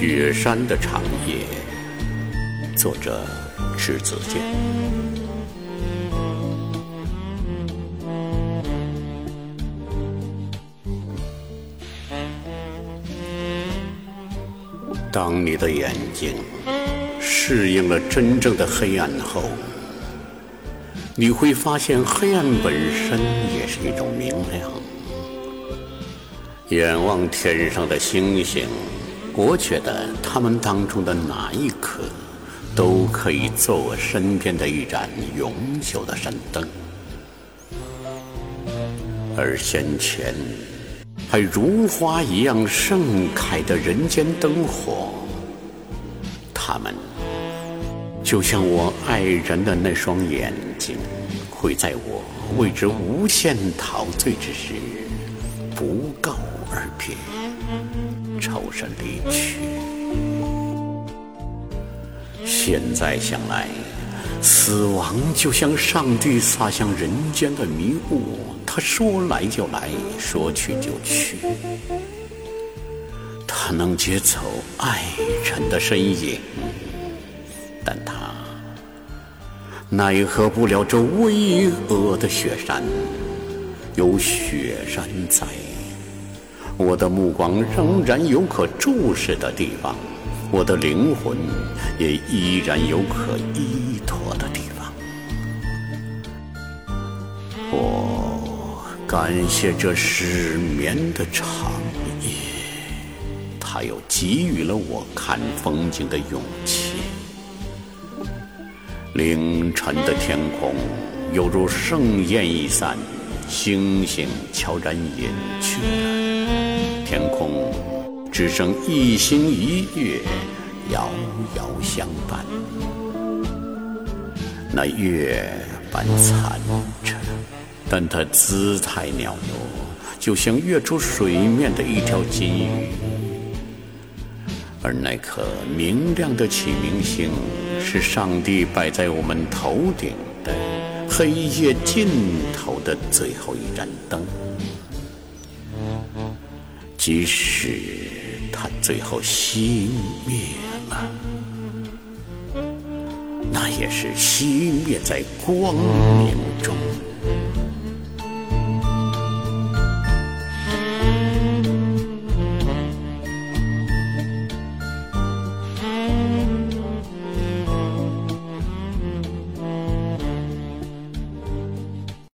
雪山的长夜，作者迟子建。当你的眼睛适应了真正的黑暗后，你会发现黑暗本身也是一种明亮。眼望天上的星星，我觉得他们当中的哪一颗，都可以做我身边的一盏永久的神灯。而先前还如花一样盛开的人间灯火，他们就像我爱人的那双眼睛，会在我为之无限陶醉之时，不告。而别，抽身离去。现在想来，死亡就像上帝撒向人间的迷雾，他说来就来，说去就去。他能劫走爱人的身影，但他奈何不了这巍峨的雪山，有雪山在。我的目光仍然有可注视的地方，我的灵魂也依然有可依托的地方。我感谢这失眠的长夜，它又给予了我看风景的勇气。凌晨的天空犹如盛宴一散，星星悄然隐去了。只剩一星一月，遥遥相伴。那月半残着，但它姿态袅娜，就像跃出水面的一条金鱼。而那颗明亮的启明星，是上帝摆在我们头顶的黑夜尽头的最后一盏灯。即使他最后熄灭了，那也是熄灭在光明中。